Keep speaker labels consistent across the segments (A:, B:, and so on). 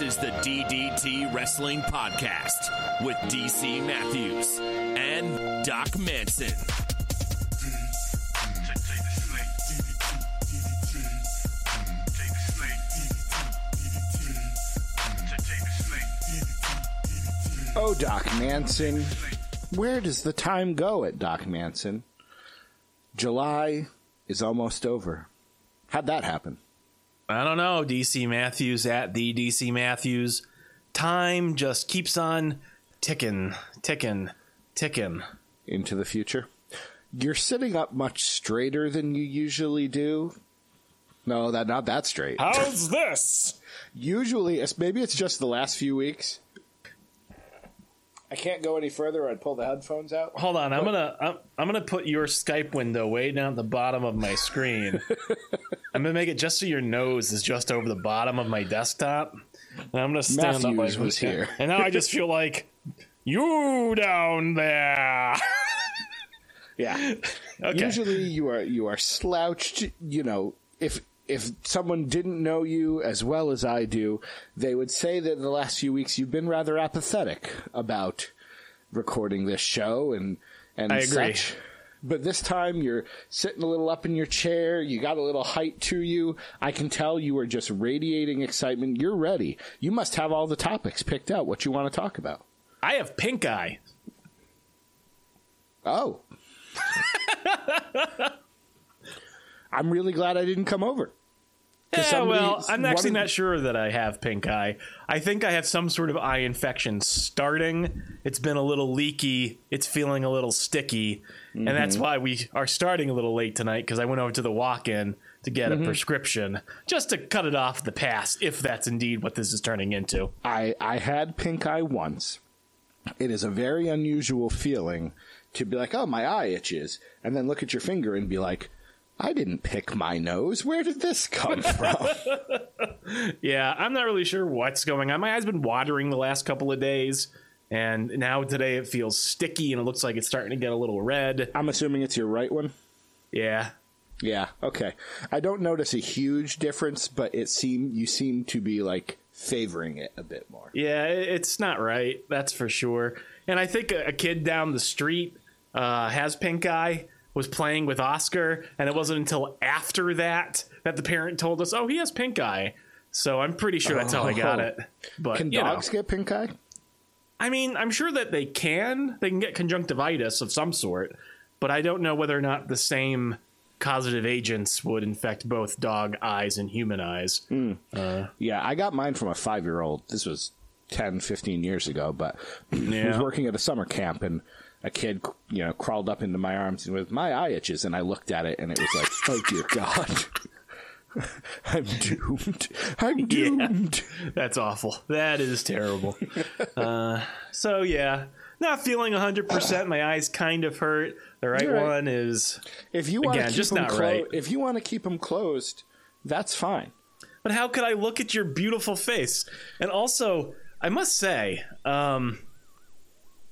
A: This is the DDT Wrestling Podcast with DC Matthews and Doc Manson.
B: Oh, Doc Manson. Where does the time go at Doc Manson? July is almost over. How'd that happen?
C: I don't know, DC Matthews at the DC Matthews. Time just keeps on ticking, ticking, ticking.
B: Into the future? You're sitting up much straighter than you usually do. No, that not that straight.
C: How's this?
B: Usually, it's- maybe it's just the last few weeks. I can't go any further. I'd pull the headphones out.
C: Hold on, I'm gonna I'm, I'm gonna put your Skype window way down at the bottom of my screen. I'm gonna make it just so your nose is just over the bottom of my desktop. And I'm gonna stand up
B: Matthews
C: like
B: was here.
C: And now I just feel like you down there.
B: Yeah.
C: Okay.
B: Usually you are you are slouched, you know, if if someone didn't know you as well as I do, they would say that the last few weeks you've been rather apathetic about recording this show and and
C: I agree.
B: such. But this time you're sitting a little up in your chair, you got a little height to you. I can tell you are just radiating excitement. You're ready. You must have all the topics picked out what you want to talk about.
C: I have pink eye.
B: Oh. I'm really glad I didn't come over.
C: Yeah,
B: somebody-
C: well, I'm actually not sure that I have pink eye. I think I have some sort of eye infection starting. It's been a little leaky. It's feeling a little sticky, and that's
B: Mm-hmm.
C: why we are starting a little late tonight because I went over to the walk-in to get
B: Mm-hmm.
C: a prescription just to cut it off the past, if that's indeed what this is turning into.
B: I, I had pink eye once. It is a very unusual feeling to be like, oh, my eye itches, and then look at your finger and be like, I didn't pick my nose. Where did this come from?
C: Yeah, I'm not really sure what's going on. My eye's been watering the last couple of days, and now today it feels sticky and it looks like it's starting to get a little red.
B: I'm assuming it's your right one.
C: Yeah,
B: Yeah. Okay. I don't notice a huge difference, but it seem you seem to be like favoring it a bit more.
C: Yeah, it's not right. That's for sure. And I think a, a kid down the street uh, has pink eye. Was playing with Oscar, and it wasn't until after that that the parent told us, "Oh, he has pink eye." So I'm pretty sure that's how I got
B: Oh.
C: it. But
B: Can
C: you know.
B: dogs get pink eye?
C: I mean, I'm sure that they can. They can get conjunctivitis of some sort, but I don't know whether or not the same causative agents would infect both dog eyes and human eyes. Hmm.
B: Uh, yeah, I got mine from a five year old. This was 10, 15 years ago, but I was working at a summer camp and a kid, you know, crawled up into my arms and with my eye itches and I looked at it and it was like, oh dear God. I'm doomed. I'm doomed.
C: That's awful. That is terrible. uh, so yeah, not feeling 100%. My eyes kind of hurt. The right
B: right.
C: one is.
B: If you want to
C: Again,
B: keep
C: just not
B: clo-
C: right.
B: if you want to keep them closed, that's fine.
C: But how could I look at your beautiful face? And also, I must say, um,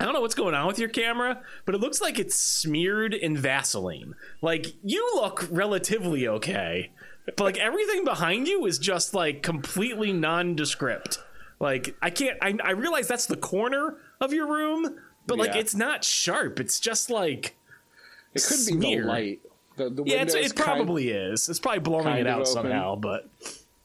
C: I don't know what's going on with your camera, but it looks like it's smeared in Vaseline. Like you look relatively okay, but like everything behind you is just like completely nondescript. Like I can't. I, I realize that's the corner of your room, but like
B: Yeah.
C: it's not sharp. It's just like
B: It could be the light. The, the
C: yeah, it probably is. It's probably blowing it out somehow, but.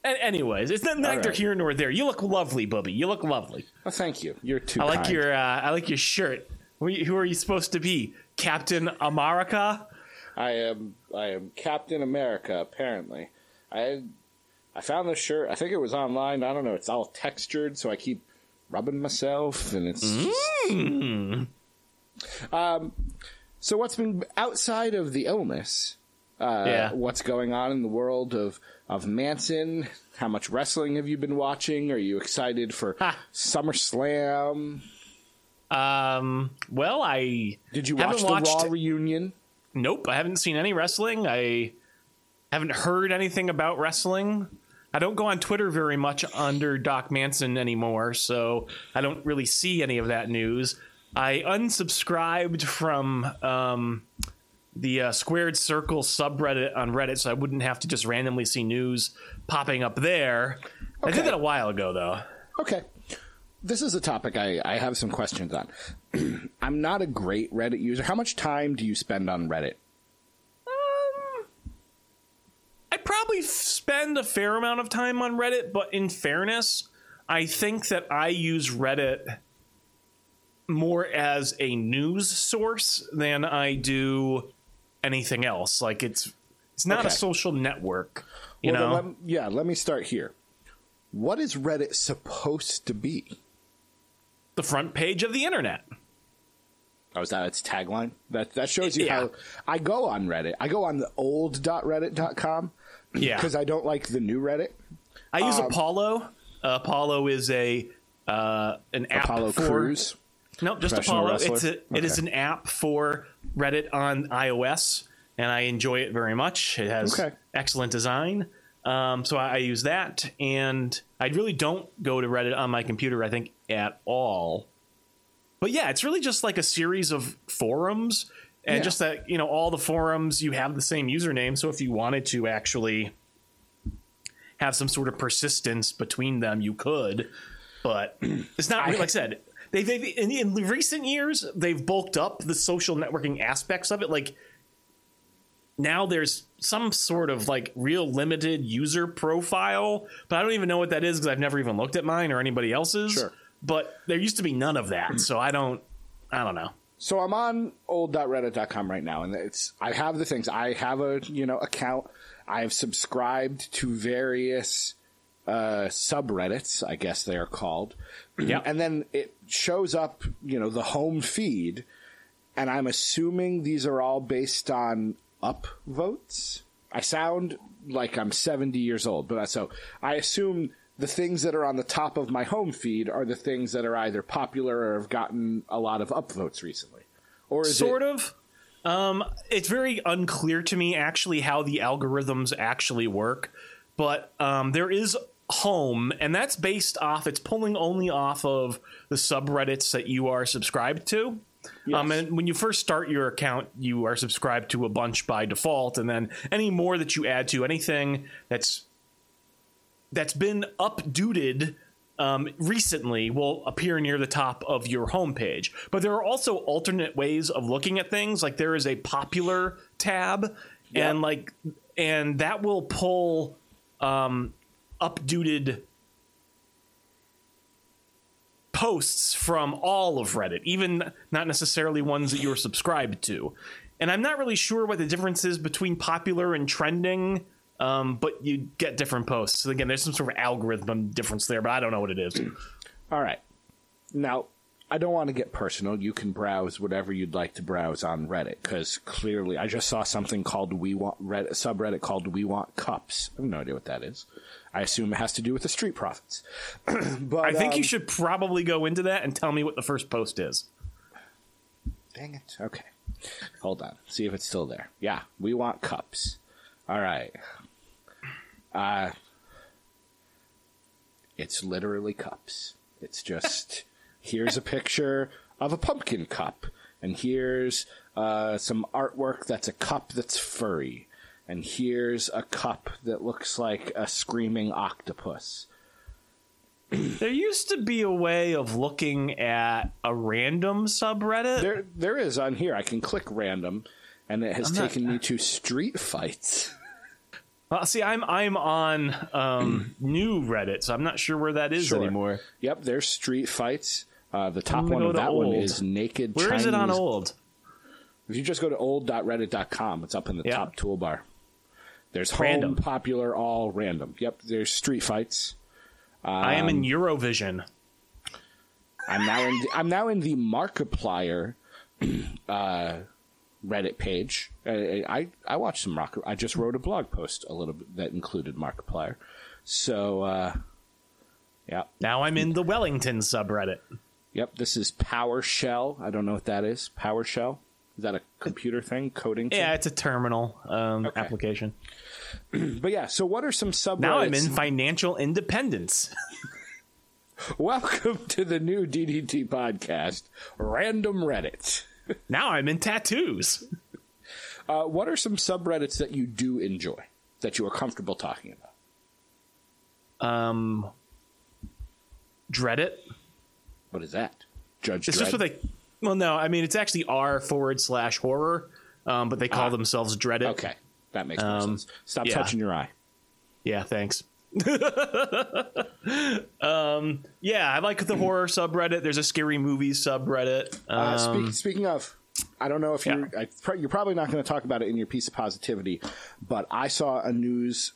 C: Anyways, it's not neither
B: right.
C: here nor there. You look lovely, Bubby. You look lovely.
B: Oh, thank you. You're too
C: I like
B: kind.
C: your uh, I like your shirt. Who are you, who are you supposed to be? Captain America?
B: I am I am Captain America. Apparently, I I found this shirt. I think it was online. I don't know. It's all textured, so I keep rubbing myself, and it's.
C: Mm.
B: Just, um. So what's been outside of the illness? Uh,
C: Yeah.
B: What's going on in the world of of Manson? How much wrestling have you been watching? Are you excited for. SummerSlam?
C: Um, well, I
B: Did you watch the
C: watched-
B: Raw reunion?
C: nope, I haven't seen any wrestling. I haven't heard anything about wrestling. I don't go on Twitter very much under Doc Manson anymore, so I don't really see any of that news. I unsubscribed from um, the uh, Squared Circle subreddit on Reddit, so I wouldn't have to just randomly see news popping up there. I did that a while ago, though.
B: Okay. This is a topic I, I have some questions on. I'm not a great Reddit user. How much time do you spend on Reddit?
C: Um, I probably f- spend a fair amount of time on Reddit, but in fairness, I think that I use Reddit more as a news source than I do anything else. Like it's it's not
B: Okay.
C: a social network, you
B: Well,
C: know.
B: let- yeah, let me start here. What is Reddit supposed to be?
C: the front page of the internet.
B: Oh, is that its tagline? That that shows you
C: Yeah.
B: how I go on Reddit. I go on the old.reddit.com
C: Yeah.
B: because I don't like the new Reddit.
C: I use
B: Um,
C: Apollo. Uh, Apollo is a uh, an app
B: Apollo
C: for
B: Crews.
C: No, just Apollo.
B: wrestler?
C: It's a, it is an app for Reddit on iOS, and I enjoy it very much. It has
B: Okay.
C: excellent design. Um, so I, I use that, and I really don't go to Reddit on my computer, I think, at all. But yeah, it's really just like a series of forums, and
B: Yeah.
C: just that, you know, all the forums, you have the same username. So if you wanted to actually have some sort of persistence between them, you could. But it's not, like I said, they, they've in, in recent years they've bulked up the social networking aspects of it. Like now there's some sort of like real limited user profile, but I don't even know what that is because I've never even looked at mine or anybody else's.
B: Sure.
C: But there used to be none of that, so I don't, I don't know.
B: So I'm on old.reddit.com right now, and it's I have the things. I have a you know account. I have subscribed to various uh, subreddits, I guess they are called.
C: Yeah.
B: and then it shows up, you know, the home feed, and I'm assuming these are all based on upvotes. I sound like I'm 70 years old, but I- so I assume the things that are on the top of my home feed are the things that are either popular or have gotten a lot of upvotes recently. Or is
C: sort
B: it,
C: of um it's very unclear to me actually how the algorithms actually work but um there is home and that's based off it's pulling only off of the subreddits that you are subscribed to um, and when you first start your account, you are subscribed to a bunch by default, and then any more that you add to anything that's that's been updated um, recently will appear near the top of your homepage. But there are also alternate ways of looking at things. Like there is a popular tab, and like and that will pull um, updated posts from all of Reddit, even not necessarily ones that you're subscribed to. And I'm not really sure what the difference is between popular and trending, um, but you get different posts. So again, there's some sort of algorithm difference there, but I don't know what it is.
B: All right. Now, I don't want to get personal. You can browse whatever you'd like to browse on Reddit because clearly I just saw something called We Want Reddit subreddit called We Want Cups. I have no idea what that is. I assume it has to do with the Street Profits. but
C: I think
B: um,
C: you should probably go into that and tell me what the first post is.
B: Dang it. Okay. Hold on. See if it's still there. Yeah, we want cups. All right. Uh it's literally cups. It's just here's a picture of a pumpkin cup and here's uh some artwork that's a cup that's furry and here's a cup that looks like a screaming octopus.
C: There used to be a way of looking at a random subreddit.
B: There there is on here. I can click random and it has
C: I'm not-
B: taken me to street fights.
C: Well, see, I'm I'm on um, new Reddit, so I'm not sure where that is
B: Sure.
C: anymore.
B: Yep, there's street fights. Uh, the top one of that one is naked.
C: Where is
B: Chinese.
C: it on old?
B: If you just go to old.reddit.com, it's up in the
C: Yeah.
B: top toolbar. There's home,
C: Random.
B: popular, all random. Yep, there's street fights.
C: I am in
B: Um,
C: Eurovision.
B: I'm now in. The, I'm now in the Markiplier uh, Reddit page. I, I I watched some Mark. I just wrote a blog post a little bit that included Markiplier. So uh, yeah,
C: Now I'm in the Wellington subreddit.
B: Yep, this is PowerShell. I don't know what that is. PowerShell? Is that a computer thing? Coding thing?
C: Yeah, it's a terminal um,
B: Okay.
C: application.
B: But yeah, so what are some subreddits?
C: Now I'm in financial independence.
B: Welcome to the new DDT podcast, Random Reddit.
C: now I'm in tattoos.
B: Uh, what are some subreddits that you do enjoy, that you are comfortable talking about?
C: Um, Dreadit.
B: What is that? Judge
C: It's
B: Dredd?
C: just what they. Well, no, I mean it's actually r forward slash horror, um, but they call
B: Ah.
C: themselves Dreadit.
B: Okay, that makes
C: Um,
B: sense. Stop
C: yeah.
B: touching your eye.
C: Yeah, thanks. um, yeah, I like the horror subreddit. There's a scary movies subreddit. Um,
B: Uh, speak, speaking of, I don't know if you're I, you're probably not going to talk about it in your piece of positivity, but I saw a news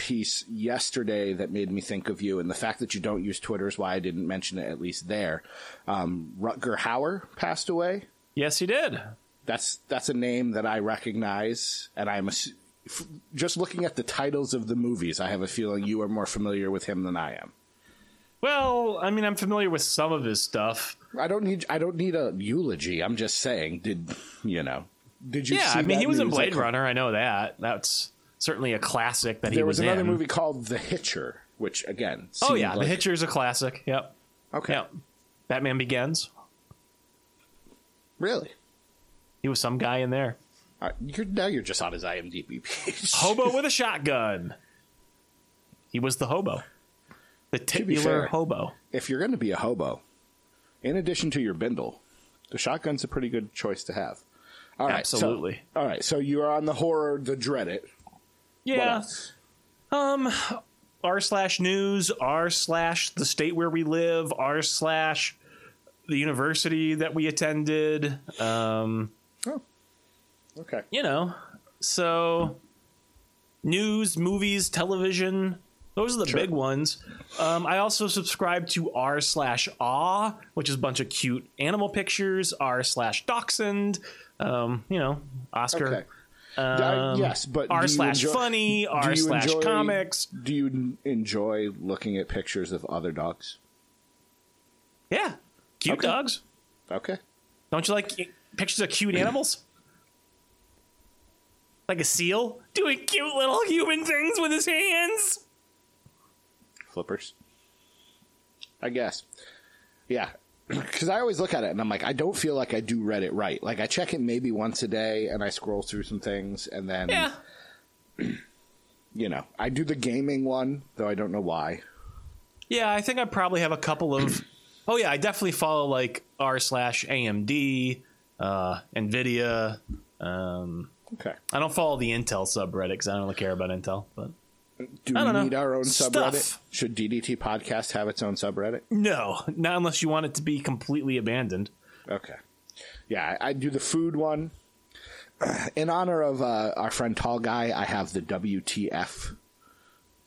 B: piece yesterday that made me think of you, and the fact that you don't use Twitter is why I didn't mention it at least there. Um, Rutger Hauer passed away.
C: yes, he did.
B: That's that's a name that I recognize, and I'm ass- f- just looking at the titles of the movies. I have a feeling you are more familiar with him than I am.
C: Well, I mean, I'm familiar with some of his stuff.
B: I don't need I don't need a eulogy. I'm just saying, did you know? Did you?
C: Yeah, I mean, he was in? Blade
B: Like,
C: Runner. I know that. That's certainly a classic that he
B: There
C: was,
B: was another
C: in.
B: movie called The Hitcher, which again.
C: Oh yeah,
B: like-
C: The is a classic. Yep.
B: Okay,
C: Yep. Batman Begins.
B: really?
C: He was some guy in there.
B: Right, you're, now you're just on his IMDb page.
C: Hobo with a shotgun. He was the hobo. The titular
B: fair-
C: hobo.
B: If you're going to be a hobo, in addition to your bindle, the shotgun's a pretty good choice to have. All right, so-
C: Absolutely.
B: all right, so you are on the horror, the dread it.
C: Yeah. Um, r slash news, r slash the state where we live, r slash the university that we attended. Um,
B: Oh, okay.
C: you know, so news, movies, television. Those are the big ones. Um, I also subscribe to r slash awe, which is a bunch of cute animal pictures. r slash dachshund. Um, you know, Oscar.
B: Okay. Uh, yes, but
C: r slash
B: enjoy-
C: funny. r slash
B: enjoy-
C: comics.
B: Do you enjoy looking at pictures of other dogs?
C: Yeah, cute
B: Okay.
C: dogs.
B: Okay.
C: Don't you like pictures of cute animals? Like a seal doing cute little human things with his hands.
B: flippers. I guess. Yeah. Because I always look at it and I'm like, I don't feel like I do Reddit right. Like, I check it maybe once a day and I scroll through some things and then,
C: Yeah.
B: you know, I do the gaming one, though I don't know why.
C: Yeah, I think I probably have a couple of. Oh yeah, I definitely follow like r slash AMD, uh, Nvidia. Um,
B: Okay.
C: I don't follow the Intel subreddit because I don't really care about Intel. But
B: Do we
C: know.
B: need our own subreddit? Should DDT Podcast have its own subreddit?
C: no, not unless you want it to be completely abandoned.
B: Okay. Yeah, I, I do the food one. In honor of uh, our friend Tall Guy, I have the WTF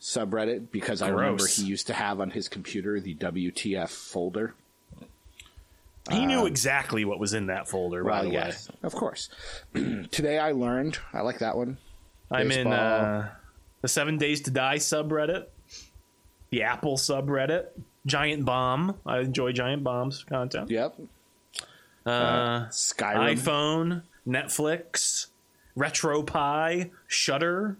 B: subreddit because I remember he used to have on his computer the WTF folder.
C: He knew exactly what was in that folder. by
B: Well,
C: the way,
B: of course. Today I learned. I like that one.
C: I'm in uh, the Seven Days to Die subreddit, the Apple subreddit, Giant Bomb. I enjoy Giant Bomb's content.
B: Yep.
C: Uh,
B: Skyrim.
C: iPhone, Netflix, RetroPie, Shutter,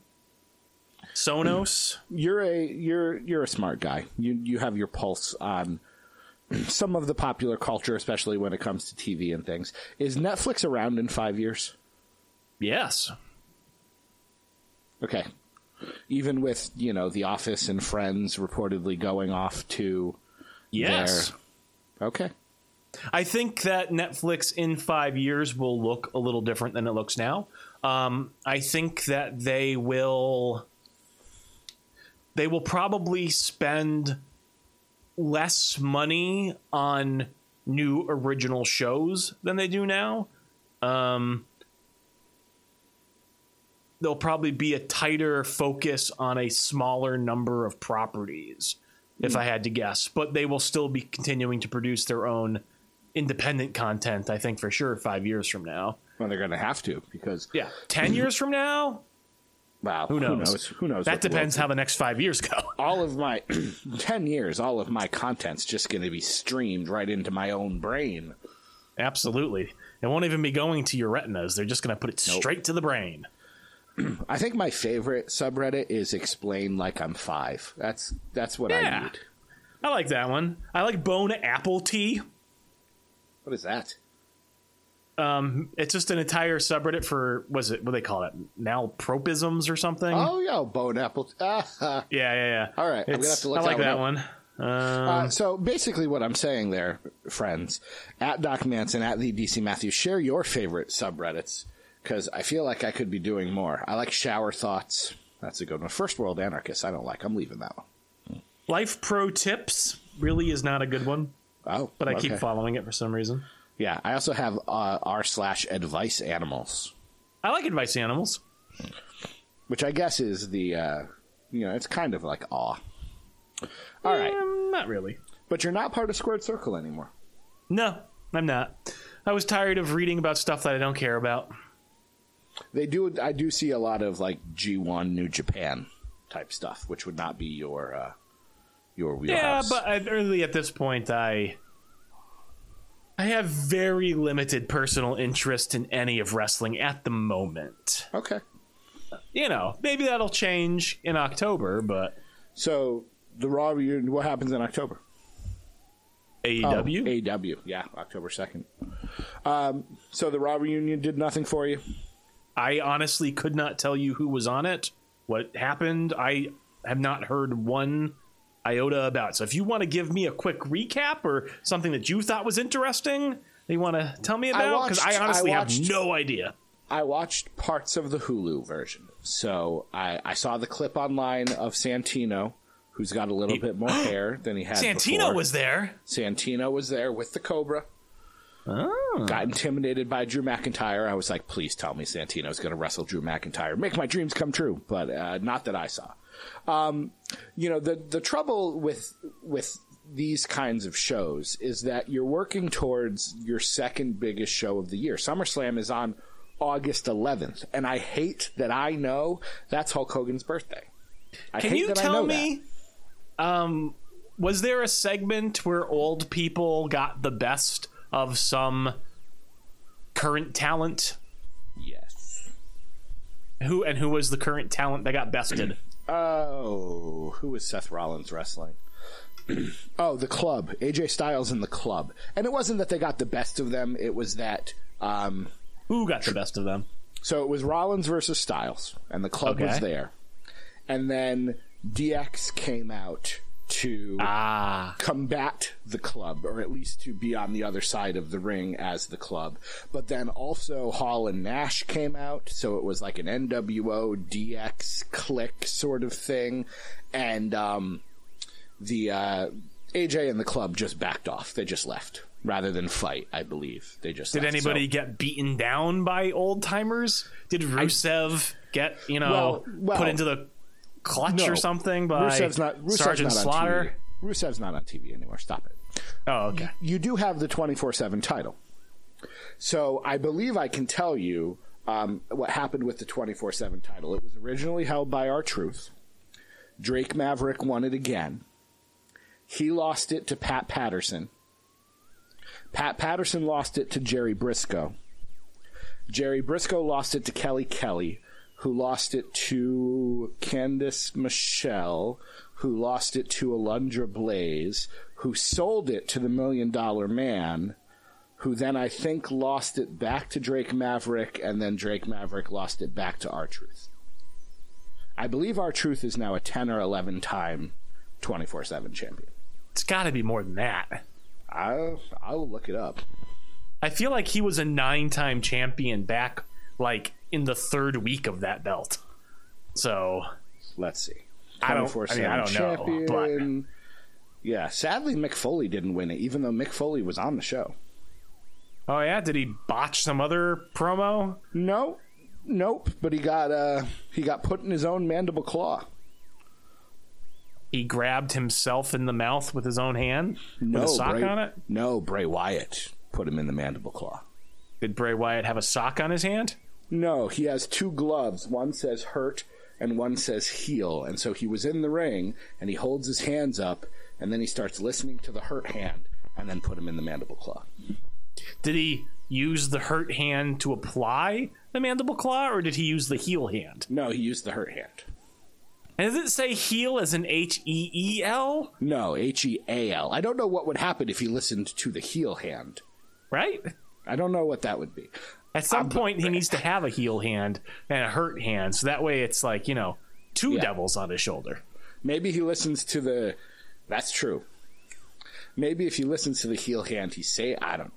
C: Sonos.
B: You're a you're you're a smart guy. You you have your pulse on some of the popular culture, especially when it comes to TV and things. Is Netflix around in five years?
C: yes.
B: Okay. Even with, you know, The Office and Friends reportedly going off to
C: Yes.
B: their. Okay.
C: I think that Netflix in five years will look a little different than it looks now. Um, I think that they will they will probably spend less money on new original shows than they do now. Um, there'll probably be a tighter focus on a smaller number of properties, if hmm. I had to guess. But they will still be continuing to produce their own independent content, I think for sure, five years from now.
B: Well, they're going to have to because,
C: Yeah. 10 hmm. years from now?
B: wow,
C: Who knows?
B: Who knows? Who knows
C: That depends how the next five years go.
B: all of my 10 years, all of my content's just going to be streamed right into my own brain.
C: Absolutely. It won't even be going to your retinas. They're just going to put it straight to the brain.
B: I think my favorite subreddit is explain like I'm 5. That's that's what I
C: Yeah.
B: need.
C: I like that one. I like Bone Apple Tea.
B: What is that?
C: Um, it's just an entire subreddit for was it what do they call it malpropisms or something?
B: Oh, yeah, bone apple. Ah,
C: Yeah, yeah, yeah.
B: All right, I'm gonna have to look
C: I like
B: that
C: that
B: one
C: one. Um,
B: Uh, so basically, what I'm saying there, friends, at Doc Manson, at the DC Matthews, share your favorite subreddits because I feel like I could be doing more. I like shower thoughts. That's a good one. First World Anarchist, I don't like. I'm leaving that one.
C: Life Pro Tips really is not a good one,
B: Oh,
C: but I keep following it for some reason.
B: Yeah, I also have uh, r slash advice animals,
C: I like advice animals.
B: which I guess is the uh, you know it's kind of like awe. All right,
C: Um, not really.
B: but you're not part of Squared Circle anymore.
C: No, I'm not. I was tired of reading about stuff that I don't care about.
B: They do. I do see a lot of like G1 New Japan type stuff, which would not be your uh, your wheelhouse.
C: Yeah, but I, really at this point, I I have very limited personal interest in any of wrestling at the moment.
B: okay.
C: You know, maybe that'll change in October, but
B: So the Raw reunion. What happens in October?
C: AEW.
B: Oh, AEW. Yeah, October second. Um, so the Raw reunion did nothing for you.
C: I honestly could not tell you who was on it, what happened. I have not heard one iota about. So if you want to give me a quick recap or something that you thought was interesting, that you want to tell me about, because I,
B: I
C: honestly
B: watched-
C: have no idea.
B: I watched parts of the Hulu version. So I, I saw the clip online of Santino, who's got a little bit more hair than he had.
C: Santino
B: before.
C: was there.
B: Santino was there with the Cobra.
C: Oh.
B: Got intimidated by Drew McIntyre. I was like, please tell me Santino's going to wrestle Drew McIntyre. Make my dreams come true. But uh, not that I saw. Um, you know, the the trouble with with these kinds of shows is that you're working towards your second biggest show of the year. SummerSlam is on August 11th, and I hate that I know that's Hulk Hogan's birthday. I
C: Can you tell me? Um, was there a segment where old people got the best of some current talent?
B: Yes.
C: Who and who was the current talent that got bested?
B: Oh, who was Seth Rollins wrestling? oh, the club. AJ Styles and the club. And it wasn't that they got the best of them, it was that um
C: who got the best of them?
B: so it was Rollins versus Styles and the club was there. And then DX came out to
C: Ah,
B: combat the club, or at least to be on the other side of the ring as the club. But then also Hall and Nash came out, so it was like an NWO DX Kliq sort of thing, and um, the uh, AJ and the club just backed off. They just left rather than fight. I believe they just
C: did
B: left.
C: anybody
B: So-
C: get beaten down by old timers? Did Rusev get you know
B: Well- well-
C: put into the clutch
B: No.
C: or something by
B: Rusev's not Rusev's
C: Sergeant
B: not
C: Slaughter?
B: TV. Rusev's not on TV anymore. Stop it.
C: Oh, okay.
B: you do have the 24 7 title. So I believe I can tell you um, what happened with the 24 7 title. It was originally held by R Truth. Drake Maverick won it again. He lost it to Pat Patterson. Pat Patterson lost it to Jerry Brisco. Jerry Brisco lost it to Kelly Kelly, who lost it to Candice Michelle, who lost it to Alundra Blaze, who sold it to the Million Dollar Man, who then I think lost it back to Drake Maverick, and then Drake Maverick lost it back to R Truth. I believe R Truth is now a 10 or 11 time 24 7 champion.
C: It's got to be more than that.
B: I'll, I'll look it up.
C: I feel like he was a nine-time champion back like in the third week of that belt. So
B: Let's see.
C: I don't- I mean, I don't know,
B: champion. Yeah, sadly, Mick Foley didn't win it, even though Mick Foley was on the show.
C: Oh yeah, did he botch some other promo?
B: No, nope. But he got uh he got put in his own mandible claw.
C: He grabbed himself in the mouth with his own hand
B: No,
C: with a sock
B: Bray,
C: on it.
B: No, Bray Wyatt put him in the mandible claw.
C: Did Bray Wyatt have a sock on his hand?
B: No, he has two gloves. One says hurt and one says heal. And so he was in the ring and he holds his hands up and then he starts listening to the hurt hand and then put him in the mandible claw.
C: Did he use the hurt hand to apply the mandible claw, or did he use the heel hand?
B: No, he used the hurt hand.
C: And does it say heel as an H E E L?
B: No, H E A L. I don't know what would happen if he listened to the heel hand.
C: Right?
B: I don't know what that would be.
C: At some
B: Um,
C: point, he needs to have a heel hand and a hurt hand, so that way it's like you know two
B: Yeah.
C: devils on his shoulder.
B: Maybe he listens to the That's true. Maybe if he listens to the heel hand, he say I don't,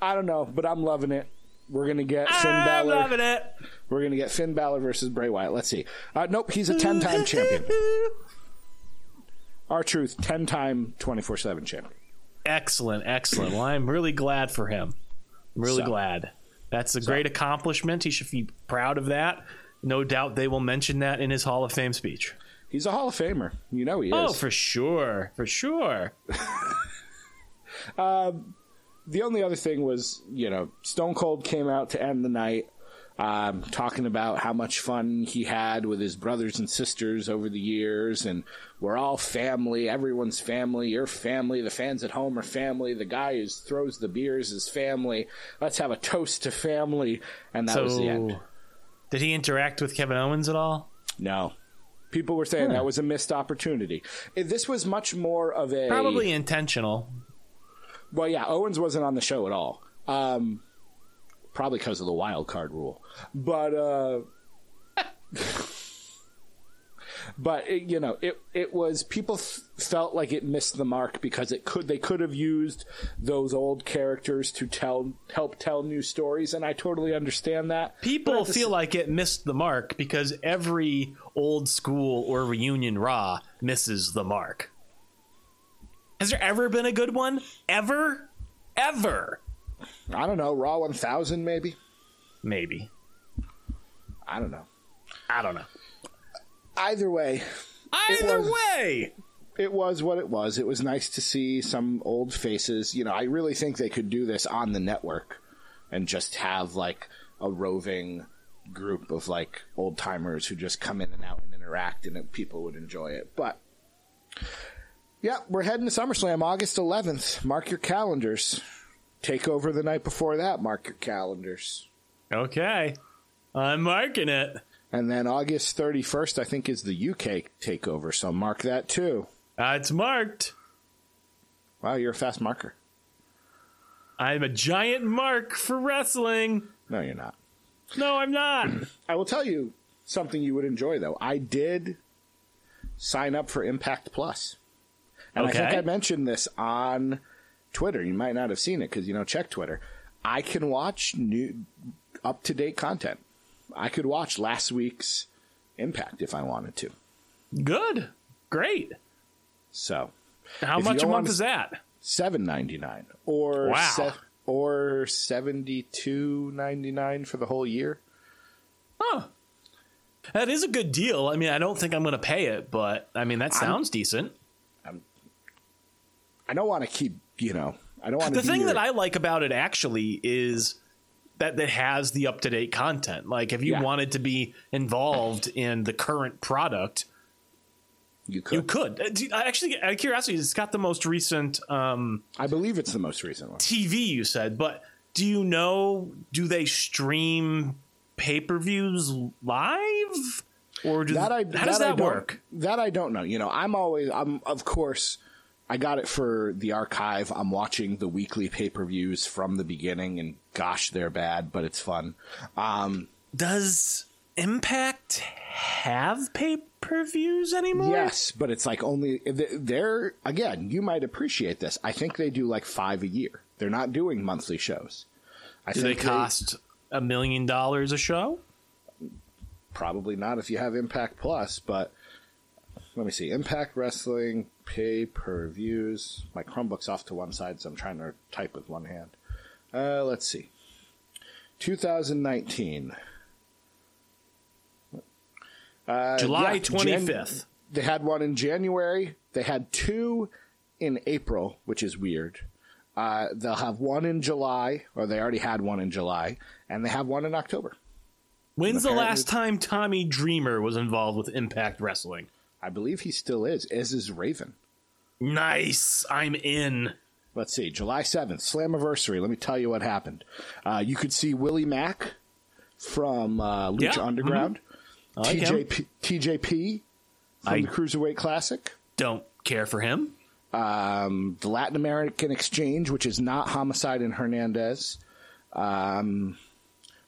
B: I don't know, but I'm loving it. We're gonna get Finn
C: I'm
B: Balor.
C: loving it.
B: We're gonna get Finn Balor versus Bray Wyatt. Let's see. Uh, nope, he's a ten-time champion. R Truth, ten-time, twenty-four seven champion.
C: Excellent, excellent. Well, I'm really glad for him. I'm really
B: So-
C: glad. That's a great accomplishment. He should be proud of that. No doubt they will mention that in his Hall of Fame speech.
B: He's a Hall of Famer. You know he oh, is.
C: Oh, for sure. For sure.
B: Um, the only other thing was, you know, Stone Cold came out to end the night, um, talking about how much fun he had with his brothers and sisters over the years, and we're all family. Everyone's family. Your family. The fans at home are family. The guy who throws the beers is family. Let's have a toast to family. And that was the end.
C: Did he interact with Kevin Owens at all?
B: No. People were saying that was a missed opportunity. This was much more of a
C: Probably intentional.
B: Well, yeah, Owens wasn't on the show at all. Um, probably because of the wild card rule. But uh, but it, you know, it it was people f- felt like it missed the mark because it could they could have used those old characters to tell help tell new stories, and I totally understand that.
C: People feel
B: s-
C: like it missed the mark because every old school or reunion Raw misses the mark. Has there ever been a good one? Ever? Ever?
B: I don't know Raw 1000 maybe.
C: Maybe.
B: I don't know.
C: I don't know.
B: Either way,
C: Either
B: was-
C: way.
B: it was what it was. It was nice to see some old faces. You know, I really think they could do this on the network and just have like a roving group of like old timers who just come in and out and interact, and it, people would enjoy it. But yeah, we're heading to SummerSlam August 11th. Mark your calendars. Take over the night before that. Mark your calendars.
C: Okay. I'm marking it.
B: And then August 31st, I think, is the UK takeover. So mark that too.
C: Uh, it's marked.
B: Wow, you're a fast marker.
C: I'm a giant mark for wrestling.
B: No, you're not.
C: No, I'm not.
B: I will tell you something you would enjoy, though. I did sign up for Impact Plus, and I think I mentioned this on Twitter. You might not have seen it because you know check Twitter. I can watch new, up to date content. I could watch last week's Impact if I wanted to.
C: Good. Great.
B: So
C: How much a month is that?
B: seven ninety nine or
C: Wow.
B: or seventy two ninety nine for the whole year.
C: Huh. That is a good deal. I mean, I don't think I'm going to pay it, but I mean, that sounds decent.
B: I don't want to keep you know. I don't want to.
C: The thing that I like about it actually is that it has the up to date content. Like, if you
B: Yeah.
C: wanted to be involved in the current product,
B: you could.
C: you could. Uh, I Actually, out of curiosity, it's got the most recent um,
B: I believe it's the most recent one.
C: TV, you said, but do you know, do they stream pay per views live? Or do,
B: That I,
C: how does that
B: don't-
C: work?
B: That I don't know. You know, I'm always, I'm of course, I got it for the archive. I'm watching the weekly pay per views from the beginning, and gosh, they're bad, but it's fun. Um,
C: Does Impact have pay per views anymore?
B: yes, but it's like only they're again. You might appreciate this. I think they do like five a year. They're not doing monthly shows. I
C: Do they
B: think
C: cost a million dollars a show?
B: probably not if you have Impact Plus, but let me see. Impact Wrestling pay per views. My Chromebook's off to one side, so I'm trying to type with one hand. Uh, let's see. 2019. Uh,
C: July
B: yeah, Jan-
C: 25th.
B: they had one in January. They had two in April, which is weird. Uh, they'll have one in July, or they already had one in July, and they have one in October.
C: When's the last time Tommy Dreamer was involved with Impact Wrestling?
B: I believe he still is, as is Raven.
C: Nice. I'm in.
B: Let's see, July 7th, Slammiversary. Let me tell you what happened. Uh, you could see Willie Mack from uh, Lucha
C: Yeah, mm-hmm.
B: Underground,
C: I like.
B: TJP, TJP from
C: I-
B: the Cruiserweight Classic,
C: Don't care for him.
B: um, the Latin American Exchange, which is not Homicide and Hernandez, um,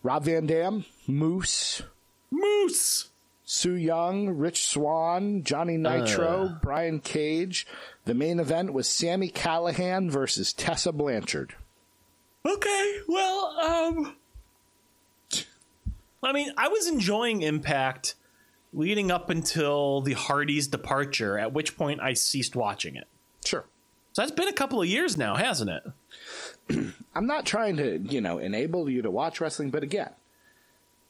B: Rob Van Dam, Moose,
C: Moose.
B: Su Yung, Rich Swann, Johnny Nitro,
C: Uh.
B: Brian Cage. The main event was Sami Callihan versus Tessa Blanchard.
C: Okay, well, um, I mean, I was enjoying Impact leading up until the Hardys' departure, at which point I ceased watching it.
B: Sure.
C: So that's been a couple of years now, hasn't it?
B: I'm not trying to, you know, enable you to watch wrestling, but again,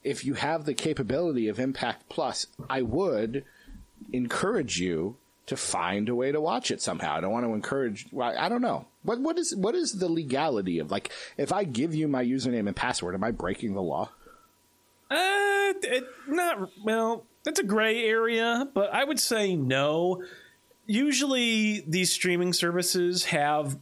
B: if you have the capability of Impact Plus, I would encourage you to find a way to watch it somehow. I don't want to encourage. Well, I don't know what what is what is the legality of like if I give you my username and password, am I breaking the law?
C: Uh, it, not well. That's a gray area, but I would say no. Usually, these streaming services have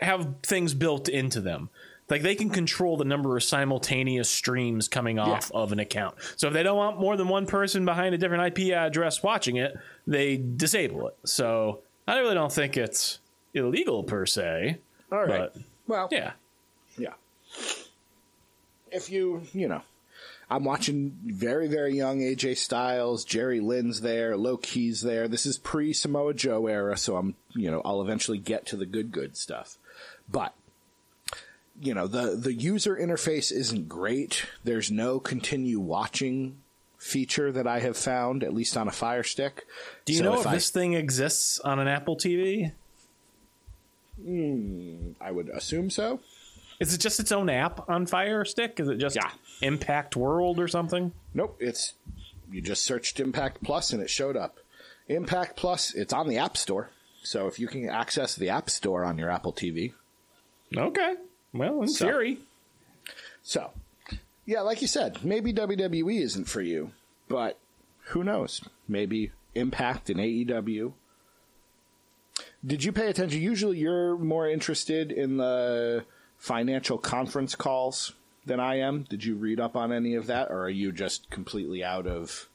C: have things built into them. Like they can control the number of simultaneous streams coming off of an account. So if they don't want more than one person behind a different IP address watching it, they disable it. So I really don't think it's illegal per se.
B: All right.
C: But
B: well,
C: yeah.
B: Yeah. If you, you know, I'm watching very, very young AJ Styles, Jerry Lynn's there, Low Ki's there. This is pre Samoa Joe era, so I'm, you know, I'll eventually get to the good, good stuff. But, you know, the, the user interface isn't great. There's no continue watching feature that I have found, at least on a Fire Stick.
C: Do you
B: So
C: know if,
B: I,
C: this thing exists on an Apple TV?
B: Hmm, I would assume so.
C: Is it just its own app on Fire Stick? Is it just
B: Yeah.
C: Impact World or something?
B: Nope, it's you just searched Impact Plus and it showed up. Impact Plus, it's on the App Store. So if you can access the App Store on your Apple TV.
C: Okay. Well, in
B: So-
C: theory.
B: So, yeah, like you said, maybe WWE isn't for you, but who knows? Maybe Impact and AEW. Did you pay attention? Usually you're more interested in the financial conference calls than I am. Did you read up on any of that, or are you just completely out of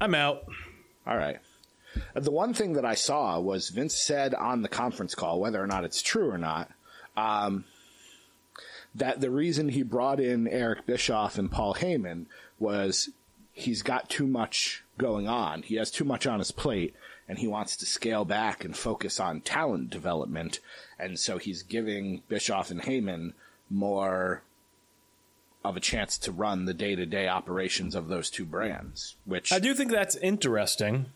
C: I'm out.
B: All right. The one thing that I saw was Vince said on the conference call, whether or not it's true or not, um, that the reason he brought in Eric Bischoff and Paul Heyman was he's got too much going on. He has too much on his plate, and he wants to scale back and focus on talent development. And so he's giving Bischoff and Heyman more of a chance to run the day to day operations of those two brands, which
C: I do think that's interesting.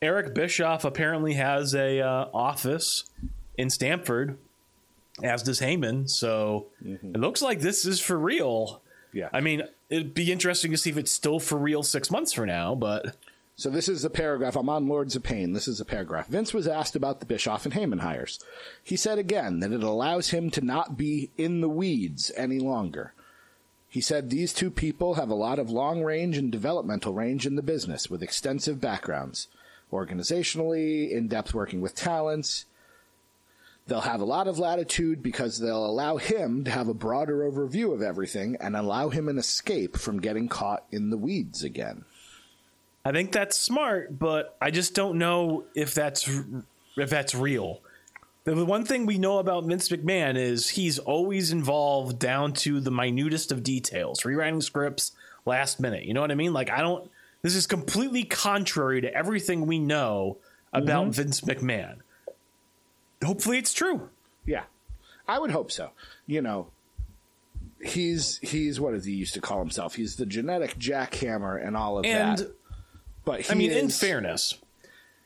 C: Eric Bischoff apparently has a uh, office in Stamford, as does Heyman. So mm-hmm. it looks like this is for real.
B: Yeah.
C: I mean, it'd be interesting to see if it's still for real six months from now. But
B: So this is a paragraph. I'm on Lords of Pain. This is a paragraph. Vince was asked about the Bischoff and Heyman hires. He said again that it allows him to not be in the weeds any longer. He said these two people have a lot of long range and developmental range in the business with extensive backgrounds. Organizationally, in depth working with talents. They'll have a lot of latitude because they'll allow him to have a broader overview of everything and allow him an escape from getting caught in the weeds again.
C: I think that's smart. But I just don't know if that's if that's real. The one thing we know about Vince McMahon is he's always involved down to the minutest of details, rewriting scripts last minute. You know what I mean? Like I don't. This is completely contrary to everything we know about mm-hmm. Vince McMahon. Hopefully, it's true.
B: Yeah, I would hope so. You know, he's he's what does he used to call himself? He's the genetic jackhammer and all of
C: And
B: that. But he
C: I mean, in fairness,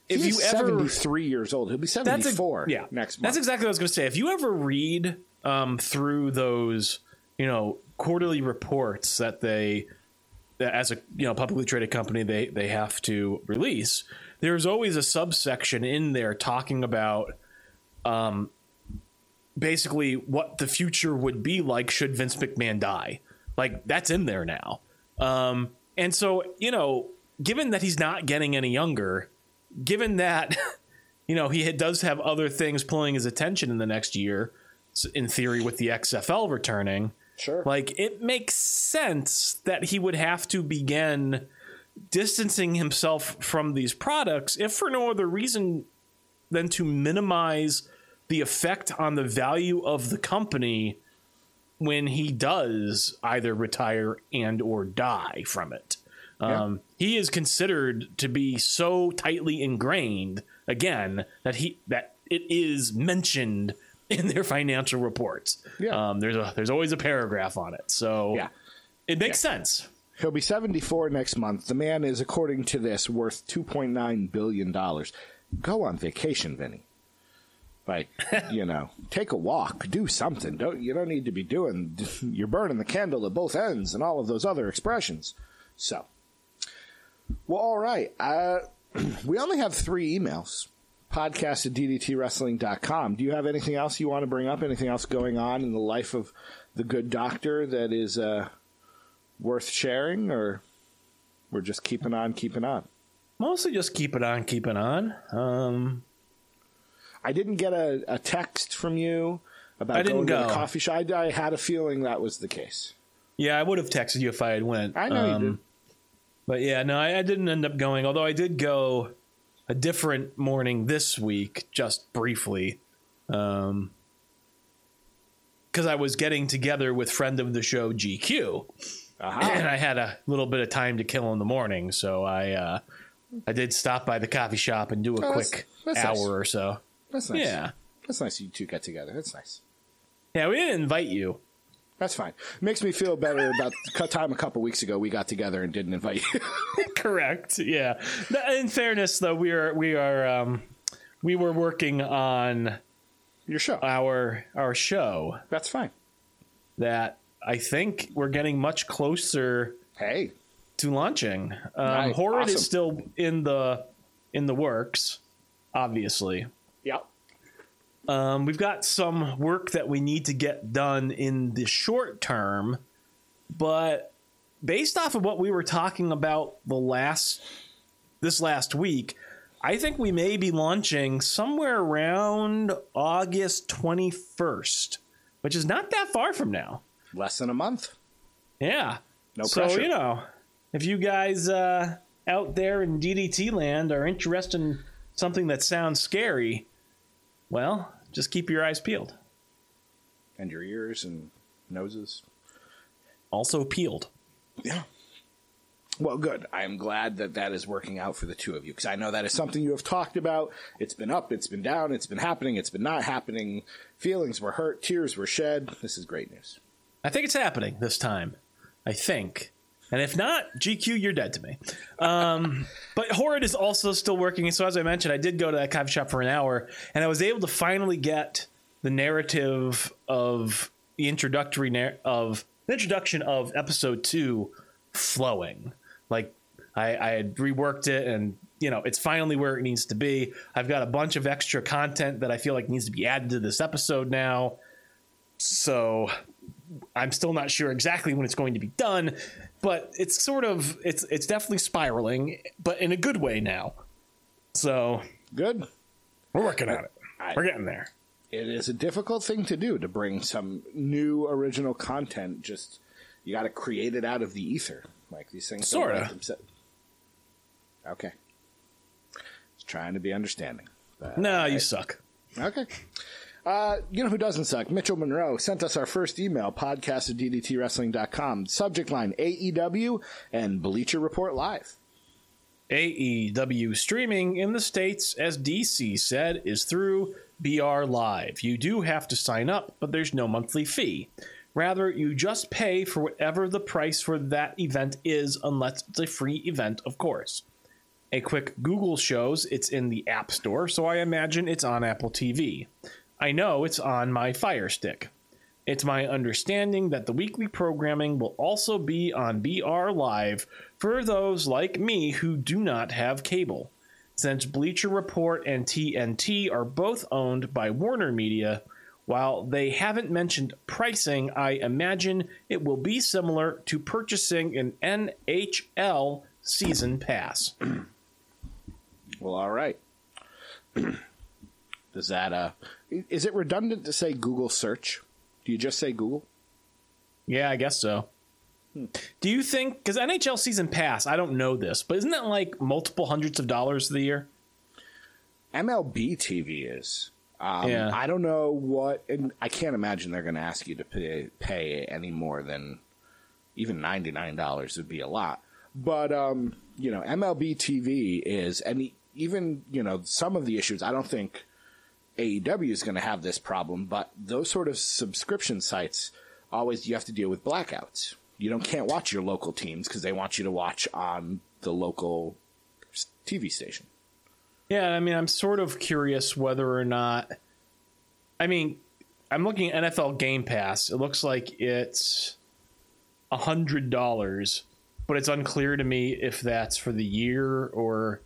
B: if
C: you ever
B: seventy three years old, he'll be seventy four.
C: yeah
B: next month.
C: That's exactly what I was going to say. If you ever read um, through those, you know, quarterly reports that they, that as a you know publicly traded company, they they have to release. There's always a subsection in there talking about, um, basically what the future would be like should Vince McMahon die. Like that's in there now. Um, and so you know, given that he's not getting any younger, given that you know he does have other things pulling his attention in the next year in theory with the xfl returning
B: Sure.
C: like it makes sense that he would have to begin distancing himself from these products if for no other reason than to minimize the effect on the value of the company when he does either retire and or die from it Um, He is considered to be so tightly ingrained again that he that it is mentioned in their financial reports.
B: Yeah.
C: Um, there's a there's always a paragraph on it, so
B: Yeah.
C: it makes sense.
B: He'll be 74 next month. The man is, according to this, worth $2.9 billion. Go on vacation, Vinny. Like, you know, take a walk, do something. Don't you don't need to be doing you're burning the candle at both ends and all of those other expressions. So, well, all right. Uh, we only have three emails. Podcast at DDTWrestling.com. Do you have anything else you want to bring up? Anything else going on in the life of the good doctor that is uh, worth sharing, or we're just keeping on, keeping on?
C: Mostly just keep it on, keeping on. Um,
B: I didn't get a, a text from you about
C: I didn't
B: going to the coffee shop. I, I had a feeling that was the case.
C: yeah, I would have texted you if I had went.
B: I know you
C: Um,
B: did.
C: But yeah, no, I, I didn't end up going. Although I did go a different morning this week, just briefly, because I was getting together with friend of the show GQ,
B: Uh-huh.
C: and I had a little bit of time to kill in the morning, so I uh, I did stop by the coffee shop and do a
B: Oh, that's-
C: quick
B: that's
C: hour
B: nice.
C: or so.
B: That's nice.
C: Yeah,
B: That's nice you two get together. That's nice.
C: yeah, we didn't invite you.
B: That's fine. Makes me feel better about the time a couple weeks ago we got together and didn't invite you.
C: Correct. Yeah. In fairness, though, we are we are um, we were working on
B: Your show.
C: our our show
B: That's fine.
C: that I think we're getting much closer
B: Hey,
C: to launching. Um,
B: Nice.
C: Horrid
B: Awesome.
C: is still in the in the works, obviously. Um, we've got some work that we need to get done in the short term, but based off of what we were talking about the last this last week, I think we may be launching somewhere around August 21st, which is not that far from now.
B: Less than a month.
C: Yeah.
B: No
C: so,
B: pressure.
C: you know, if you guys uh, out there in DDT land are interested in something that sounds scary, well, just keep your eyes peeled.
B: And your ears and noses.
C: Also peeled.
B: Yeah. Well, good. I am glad that that is working out for the two of you because I know that is something you have talked about. It's been up, it's been down, it's been happening, it's been not happening. Feelings were hurt, tears were shed. This is great news.
C: I think it's happening this time. I think. And if not, GQ, you're dead to me. Um, but Horrid is also still working. So, as I mentioned, I did go to that coffee shop for an hour, and I was able to finally get the narrative of the introductory nar- of the introduction of episode two flowing. Like I, I had reworked it, and you know it's finally where it needs to be. I've got a bunch of extra content that I feel like needs to be added to this episode now. So I'm still not sure exactly when it's going to be done, but it's sort of it's it's definitely spiraling, but in a good way now. So
B: Good.
C: we're working on it.
B: I-
C: We're getting there.
B: It is a difficult thing to do to bring some new original content. Just you got to create it out of the ether. Like these things. write themse- Okay. Just trying to be understanding.
C: No, you suck.
B: Okay. Uh, you know who doesn't suck? Mitchell Monroe sent us our first email, podcast at DDTWrestling.com. Subject line AEW and Bleacher Report Live.
C: AEW streaming in the States, as DC said, is through BR Live. You do have to sign up, but there's no monthly fee. Rather, you just pay for whatever the price for that event is, unless it's a free event, of course. A quick Google shows it's in the App Store, so I imagine it's on Apple TV. I know it's on my Fire Stick. It's my understanding that the weekly programming will also be on BR Live for those like me who do not have cable. Since Bleacher Report and TNT are both owned by Warner Media, while they haven't mentioned pricing, I imagine it will be similar to purchasing an NHL season pass.
B: Well, all right. Does that, uh, is it redundant to say Google search? Do you just say Google?
C: Yeah, I guess so. Do you think because NHL season pass? I don't know this, but isn't that like multiple hundreds of dollars a the year?
B: MLB TV is. Um,
C: Yeah.
B: I don't know what, and I can't imagine they're going to ask you to pay, pay any more than even ninety nine dollars would be a lot. But um, you know, MLB TV is, and even you know, some of the issues. I don't think AEW is going to have this problem, but those sort of subscription sites always you have to deal with blackouts. You don't can't watch your local teams because they want you to watch on the local TV station.
C: Yeah, I mean, I'm sort of curious whether or not. I mean, I'm looking at NFL Game Pass. It looks like it's a hundred dollars, but it's unclear to me if that's for the year or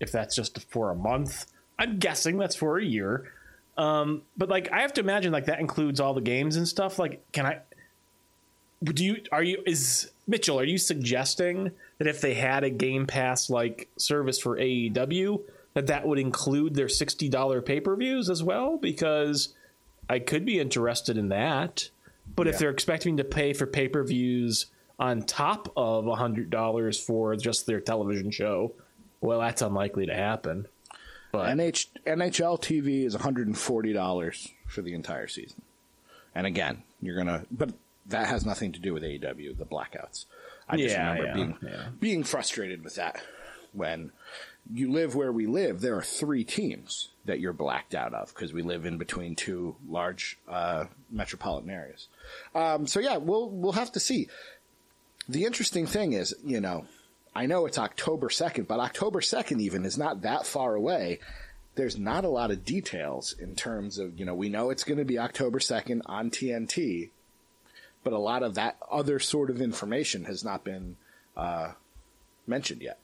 C: if that's just for a month. I'm guessing that's for a year. Um, but like, I have to imagine like that includes all the games and stuff. Like, can I? Do you are you is Mitchell? Are you suggesting that if they had a Game Pass like service for AEW, that that would include their sixty dollar pay per views as well? Because I could be interested in that. But yeah. if they're expecting to pay for pay per views on top of hundred dollars for just their television show, well, that's unlikely to happen.
B: But NH, NHL TV is one hundred and forty dollars for the entire season. And again, you're gonna, but that has nothing to do with AEW, the blackouts. I just yeah, remember yeah, being yeah. being frustrated with that when you live where we live. There are three teams that you're blacked out of because we live in between two large uh, metropolitan areas. Um, so yeah, we'll we'll have to see. The interesting thing is, you know, I know it's October second, but October second even is not that far away. There's not a lot of details in terms of, you know, we know it's going to be October 2nd on TNT, but a lot of that other sort of information has not been uh, mentioned yet.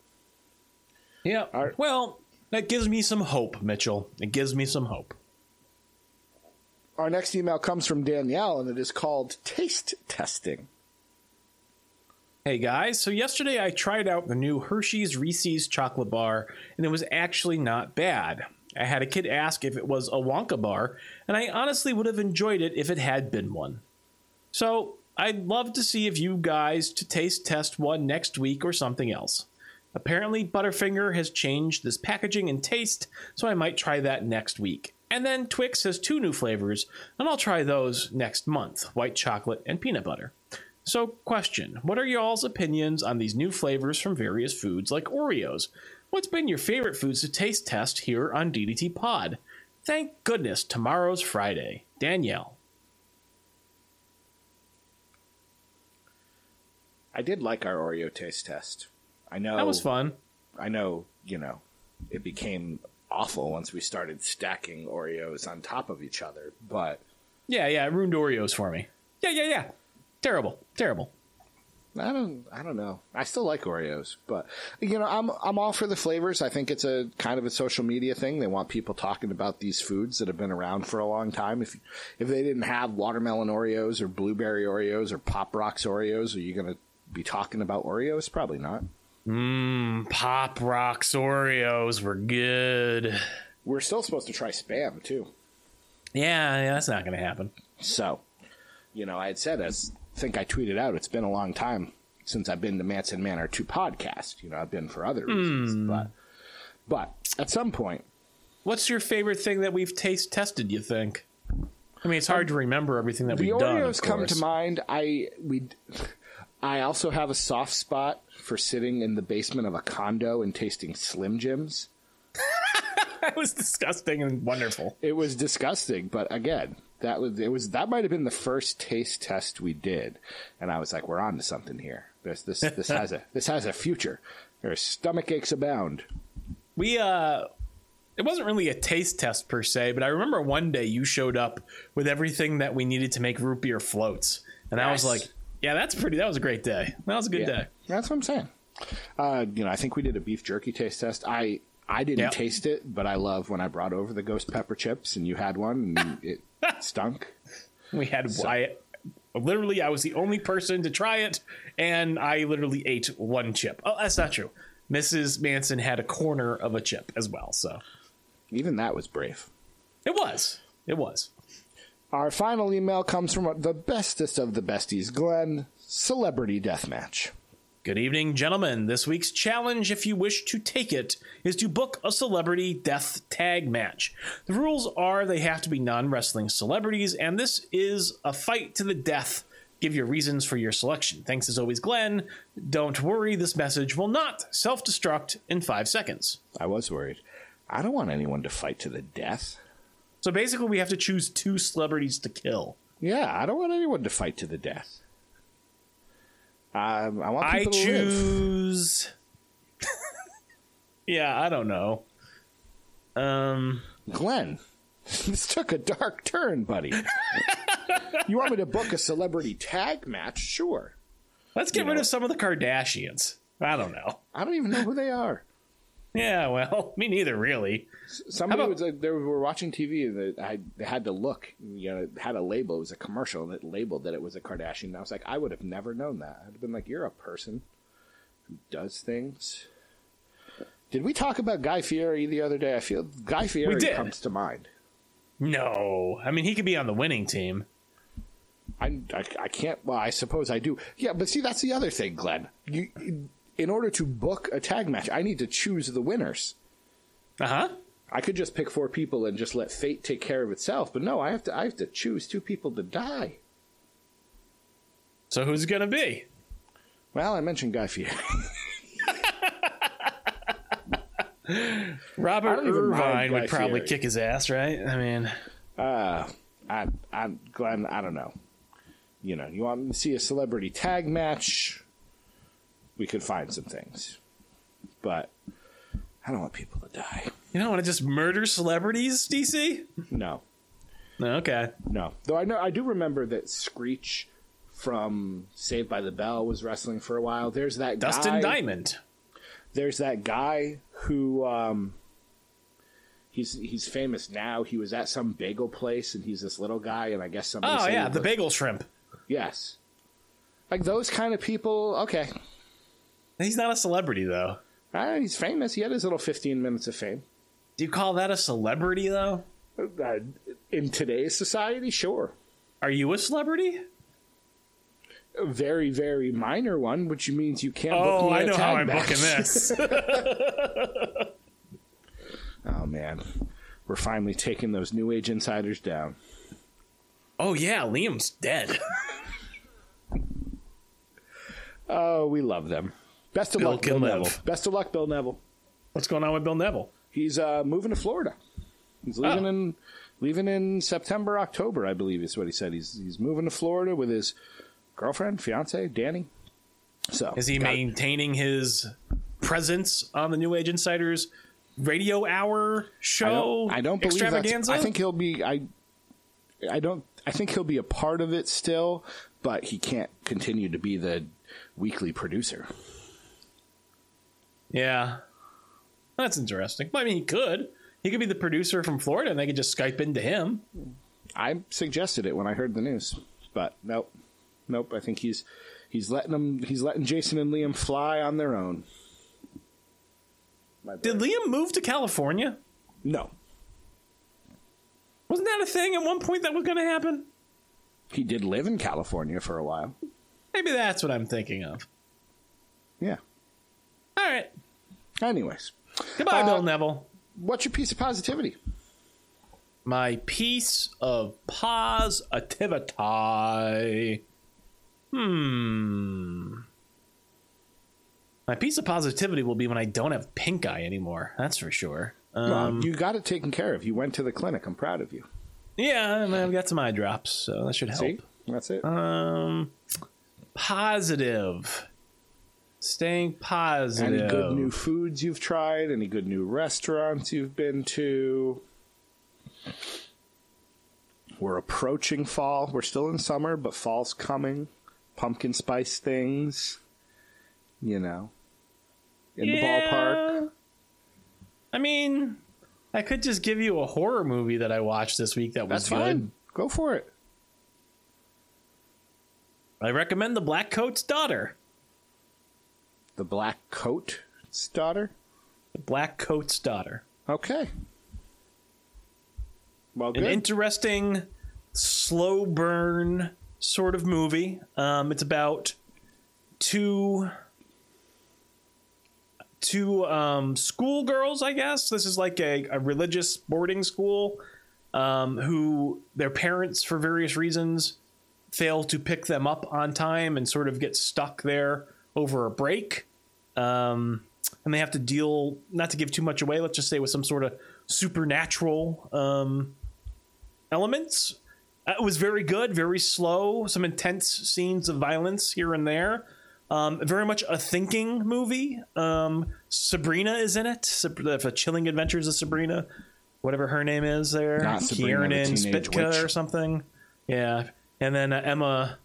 C: Yeah. Our, well, that gives me some hope, Mitchell. It gives me some hope.
B: Our next email comes from Danielle, and it is called Taste Testing.
C: Hey guys, so yesterday I tried out the new Hershey's Reese's chocolate bar, and it was actually not bad. I had a kid ask if it was a Wonka bar, and I honestly would have enjoyed it if it had been one. So I'd love to see if you guys to taste test one next week or something else. Apparently, Butterfinger has changed this packaging and taste, so I might try that next week. And then Twix has two new flavors, and I'll try those next month white chocolate and peanut butter. So, question What are y'all's opinions on these new flavors from various foods like Oreos? What's been your favorite foods to taste test here on DDT Pod? Thank goodness tomorrow's Friday. Danielle.
B: I did like our Oreo taste test. I know
C: that was fun.
B: I know, you know, it became awful once we started stacking Oreos on top of each other, but
C: yeah, yeah, it ruined Oreos for me. Yeah, yeah, yeah. Terrible, terrible.
B: I don't I don't know. I still like Oreos, but you know, I'm I'm all for the flavors. I think it's a kind of a social media thing. They want people talking about these foods that have been around for a long time. If if they didn't have watermelon Oreos or blueberry Oreos or Pop Rocks Oreos, are you going to be talking about Oreos? Probably not.
C: Mmm, Pop Rocks Oreos were good.
B: We're still supposed to try Spam too.
C: Yeah, yeah that's not going to happen.
B: So, you know, I had said, as I think I tweeted out, it's been a long time since I've been to Manson Manor 2 podcast. You know, I've been for other reasons, mm. but but at some point,
C: what's your favorite thing that we've taste tested? You think? I mean, it's hard um, to remember everything that we've done. The Oreos
B: come to mind. I we I also have a soft spot for sitting in the basement of a condo and tasting Slim Jims.
C: that was disgusting and wonderful.
B: It was disgusting, but again, that was it was that might have been the first taste test we did, and I was like, "We're on to something here. This this this has a this has a future. There's stomach aches abound."
C: We uh, it wasn't really a taste test per se, but I remember one day you showed up with everything that we needed to make root beer floats, and. I was like, yeah, that's pretty. That was a great day. That was a good yeah, day.
B: That's what I'm saying. Uh, you know, I think we did a beef jerky taste test. I I didn't yep. taste it, but I love when I brought over the ghost pepper chips and you had one and it stunk.
C: We had so. I literally I was the only person to try it, and I literally ate one chip. Oh, that's not true. Mrs. Manson had a corner of a chip as well. So
B: even that was brave.
C: It was. It was.
B: Our final email comes from the bestest of the besties, Glenn, Celebrity Deathmatch.
C: Good evening, gentlemen. This week's challenge, if you wish to take it, is to book a celebrity death tag match. The rules are they have to be non wrestling celebrities, and this is a fight to the death give your reasons for your selection. Thanks as always, Glenn. Don't worry, this message will not self destruct in five seconds.
B: I was worried. I don't want anyone to fight to the death.
C: So basically, we have to choose two celebrities to kill.
B: Yeah, I don't want anyone to fight to the death. Um, I want
C: I
B: people to live.
C: choose. yeah, I don't know. Um,
B: Glenn, this took a dark turn, buddy. you want me to book a celebrity tag match? Sure.
C: let's get
B: You
C: rid
B: know-
C: of some of the Kardashians. I don't know.
B: I don't even know who they are.
C: Yeah, well, me neither, really.
B: Somebody
C: about-
B: was like, they were watching TV and they, I they had to look. You know, it had a label. It was a commercial and it labeled that it was a Kardashian. And I was like, I would have never known that. I'd have been like, you're a person who does things. Did we talk about Guy Fieri the other day? I feel Guy Fieri comes to mind.
C: No, I mean he could be on the winning team.
B: I, I, I can't. Well, I suppose I do. Yeah, but see, that's the other thing, Glenn. You, in order to book a tag match, I need to choose the winners.
C: Uh huh.
B: I could just pick four people and just let fate take care of itself, but no, I have to. I have to choose two people to die.
C: So who's it gonna be?
B: Well, I mentioned Guy Fieri.
C: Robert
B: I don't even mind
C: Irvine would probably
B: Fieri.
C: kick his ass, right? I mean,
B: uh, I, I'm Glenn, I don't know. You know, you want to see a celebrity tag match? We could find some things, but I don't want people to die.
C: you don't want to just murder celebrities, DC?
B: No,
C: No, okay.
B: no. Though I know, I do remember that Screech from Saved by the Bell was wrestling for a while. There's that
C: Dustin
B: guy,
C: Diamond.
B: There's that guy who um, he's he's famous now. He was at some bagel place, and he's this little guy, and I guess somebody.
C: Oh
B: said
C: yeah,
B: he
C: the bagel shrimp.
B: Yes, like those kind of people. Okay,
C: He's not a celebrity though.
B: uh, he's famous. He had his little 15 minutes of fame.
C: Do you call that a celebrity though?
B: Uh, in today's society, sure,
C: Are you a celebrity?
B: a very very minor one, which means you can't. book
C: Oh, I know how I'm
B: match.
C: booking this.
B: oh man, we're finally taking those new age insiders down.
C: oh yeah, Liam's dead.
B: Oh, we love them. Best of
C: Bill
B: luck, Bill
C: can.
B: Neville. Best of luck, Bill Neville.
C: What's going on with Bill Neville?
B: He's uh, moving to Florida. He's leaving
C: Oh.
B: in leaving in September, October, I believe is what he said. He's he's moving to Florida with his girlfriend, fiance, Danny. So
C: Is he
B: got-
C: maintaining his presence on the New Age Insiders radio hour
B: I
C: show?
B: don't, I don't believe that's,
C: extravaganza.
B: I think he'll be. I. I don't. I think he'll be a part of it still, but he can't continue to be the weekly producer.
C: Yeah, that's interesting. I mean, he could. He could be the producer from Florida, and they could just Skype into him.
B: I suggested it when I heard the news, but nope, nope. I think he's he's letting them. He's letting Jason and Liam fly on their own.
C: Did. Liam move to California?
B: No,
C: Wasn't that a thing at one point that was going to happen?
B: he did live in California for a while.
C: Maybe that's what I'm thinking of.
B: Yeah.
C: All right.
B: Anyways,
C: Goodbye,
B: Uh,
C: Bill Neville.
B: what's your piece of positivity?
C: My piece of positivity. Hmm. My piece of positivity will be when I don't have pink eye anymore. That's for sure. Um,
B: Well, you got it taken care of. You went to the clinic. I'm proud of you.
C: yeah, I I've got some eye drops, so that should help.
B: See, that's it.
C: Um, positive. Staying positive.
B: Any good new foods you've tried? Any good new restaurants you've been to? We're approaching fall. We're still in summer, but fall's coming. Pumpkin spice things, you know, in the ballpark.
C: I mean, I could just give you a horror movie that I watched this week that was
B: That's
C: good.
B: fine. Go for it.
C: I recommend The Black Coat's Daughter.
B: The Black Coat's daughter.
C: The Black Coat's Daughter.
B: Okay. Well, good.
C: An interesting, slow burn sort of movie. Um, it's about two two um, schoolgirls, I guess. This is like a, a religious boarding school um, who their parents, for various reasons, fail to pick them up on time and sort of get stuck there over a break. Um, and they have to deal, not to give too much away, let's just say with some sort of supernatural um, elements. Uh, it was very good, very slow, some intense scenes of violence here and there. Um, very much a thinking movie. Um, Sabrina is in it. The Chilling Adventures of Sabrina, whatever her name is there.
B: Not Sabrina, the
C: Kiernan
B: Teenage
C: Shipka
B: Witch.
C: or something. Yeah. And then uh, Emma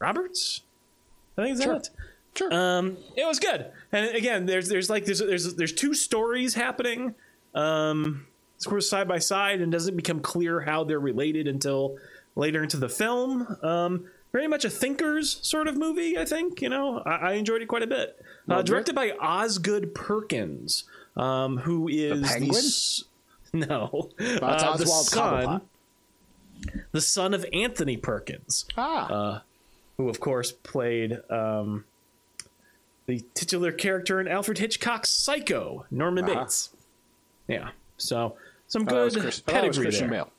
C: Roberts? I think is
B: Sure.
C: that it?
B: Sure.
C: Um, it was good. And again, there's there's like there's there's there's two stories happening, um, sort of side by side, and doesn't become clear how they're related until later into the film. Um, very much a thinkers sort of movie, I think. You know, I, I enjoyed it quite a bit. Uh, directed by Osgood Perkins, um, who is
B: Penguin?
C: s- no,
B: That's
C: uh, the son, the son of Anthony Perkins
B: ah,
C: uh, who of course played um, the titular character in Alfred Hitchcock's Psycho, Norman
B: Uh-huh.
C: Bates. Yeah, so some
B: Oh,
C: good
B: was Chris- oh,
C: pedigree
B: Christian
C: there.
B: Bale.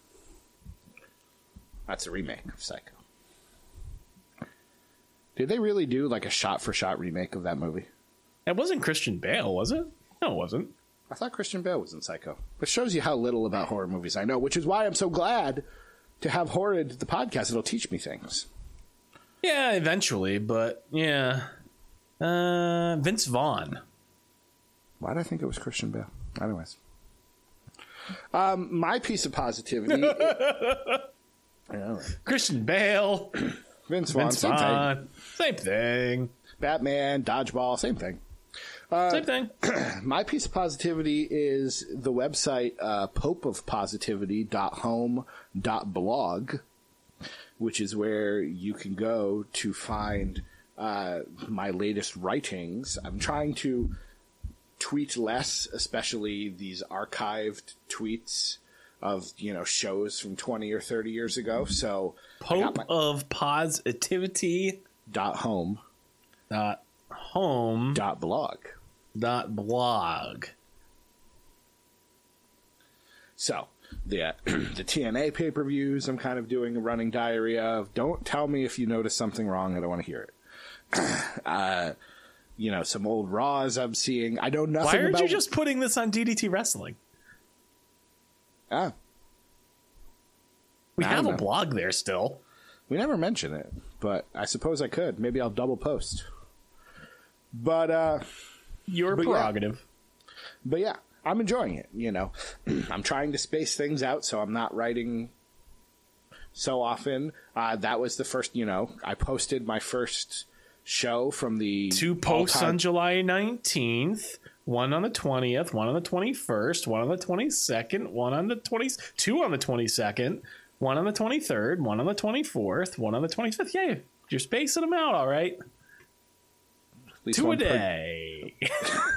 B: That's a remake of Psycho. Did they really do like a shot-for-shot remake of that movie?
C: It wasn't Christian Bale, was it? No, it wasn't.
B: I thought Christian Bale was in Psycho. But shows you how little about horror movies I know, which is why I'm so glad to have Horrid the podcast. It'll teach me things.
C: Yeah, eventually, but yeah. Uh, Vince Vaughn.
B: Why did I think it was Christian Bale? Anyways. Um, my piece of positivity. Yeah,
C: Christian Bale.
B: Vince Vaughn,
C: Vince
B: same thing.
C: Same thing.
B: Batman, Dodgeball, same thing. Uh,
C: Same thing.
B: My piece of positivity is the website uh, popeofpositivity.home.blog, which is where you can go to find uh, my latest writings. I'm trying to tweet less, especially these archived tweets of you know shows from 20 or 30 years ago. So
C: Pope
B: my
C: of Positivity
B: dot home
C: dot home
B: dot blog.
C: dot blog.
B: So the uh, the TNA pay per views, I'm kind of doing a running diary of. Don't tell me if you notice something wrong. I don't want to hear it. uh, you know, some old Raws I'm seeing. I know nothing
C: Why aren't
B: about.
C: you just putting this on DDT Wrestling?
B: Ah,
C: We
B: I
C: have a
B: know.
C: blog there still.
B: we never mention it, but I suppose I could. Maybe I'll double post. But uh,
C: Your
B: But yeah.
C: prerogative.
B: but yeah, I'm enjoying it. You know, I'm trying to space things out so I'm not writing so often. Uh, that was the first. You know, I posted my first show from the
C: Two posts on July 19th, one on the 20th, one on the 21st, one on the 22nd, one on the 20th, two on the 22nd, one on the 23rd, one on the 24th, one on the 25th. Yeah, you're spacing them out all right. Two a
B: one per-
C: day.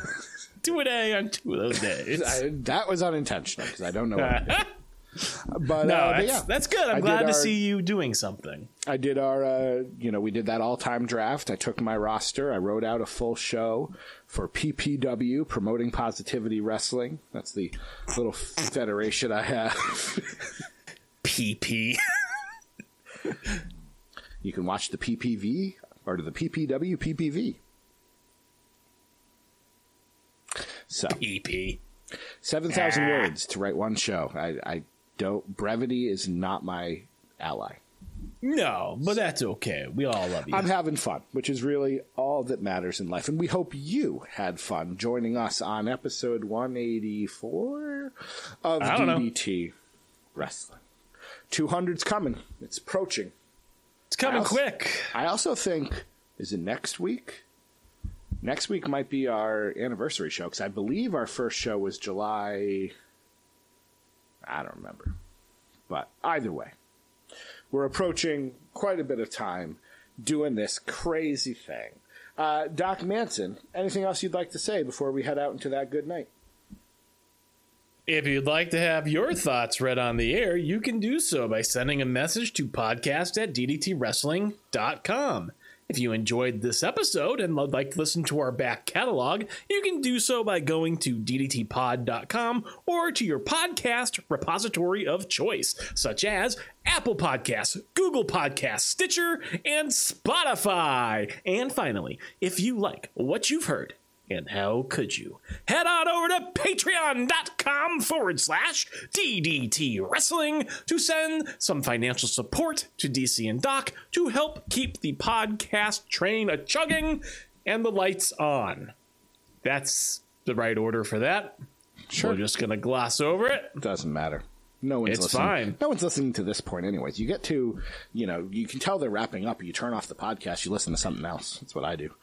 C: two a day on two of those days.
B: I, that was unintentional because I don't know. What I did. But,
C: no,
B: uh, but
C: that's,
B: yeah,
C: that's good. I'm
B: I
C: glad to
B: our-
C: see you doing something.
B: I did our, uh, you know, we did that all-time draft. I took my roster. I wrote out a full show for PPW, Promoting Positivity Wrestling. That's the little federation I have.
C: PP.
B: you can watch the PPV or the PPW PPV. So
C: PP.
B: seven thousand words to write one show. I, I don't. Brevity is not my ally.
C: No, but that's okay. We all love you.
B: I'm having fun, which is really all that matters in life. And we hope you had fun joining us on episode 184 of
C: I don't know.
B: DDT Wrestling. 200's coming. It's approaching.
C: it's coming
B: I'll-
C: quick.
B: I also think, is it next week? Next week might be our anniversary show because I believe our first show was July. I don't remember. But either way, we're approaching quite a bit of time doing this crazy thing. Uh, Doc Manson, anything else you'd like to say before we head out into that good night?
C: If you'd like to have your thoughts read on the air, you can do so by sending a message to podcast at ddtwrestling.com. If you enjoyed this episode and would like to listen to our back catalog, you can do so by going to ddtpod.com or to your podcast repository of choice, such as Apple Podcasts, Google Podcasts, Stitcher, and Spotify. And finally, if you like what you've heard, and how could you? Head on over to patreon.com forward slash DDT Wrestling to send some financial support to DC and Doc to help keep the podcast train a chugging and the lights on. That's the right order for that.
B: Sure.
C: We're just going to gloss over it.
B: Doesn't matter. No one's
C: It's
B: listening.
C: fine.
B: No one's listening to this point, anyways. You get to, you know, you can tell they're wrapping up. You turn off the podcast. You listen to something else. That's what I do.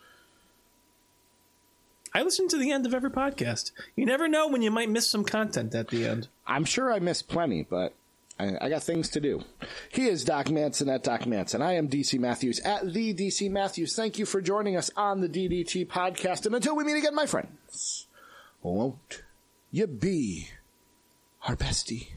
C: I listen to the end of every podcast. You never know when you might miss some content at the end.
B: I'm sure I missed plenty, but I, I got things to do. He is Doc Manson at Doc Manson. I am DC Matthews at the DC Matthews. Thank you for joining us on the DDT podcast. And until we meet again, my friends, won't you be our bestie?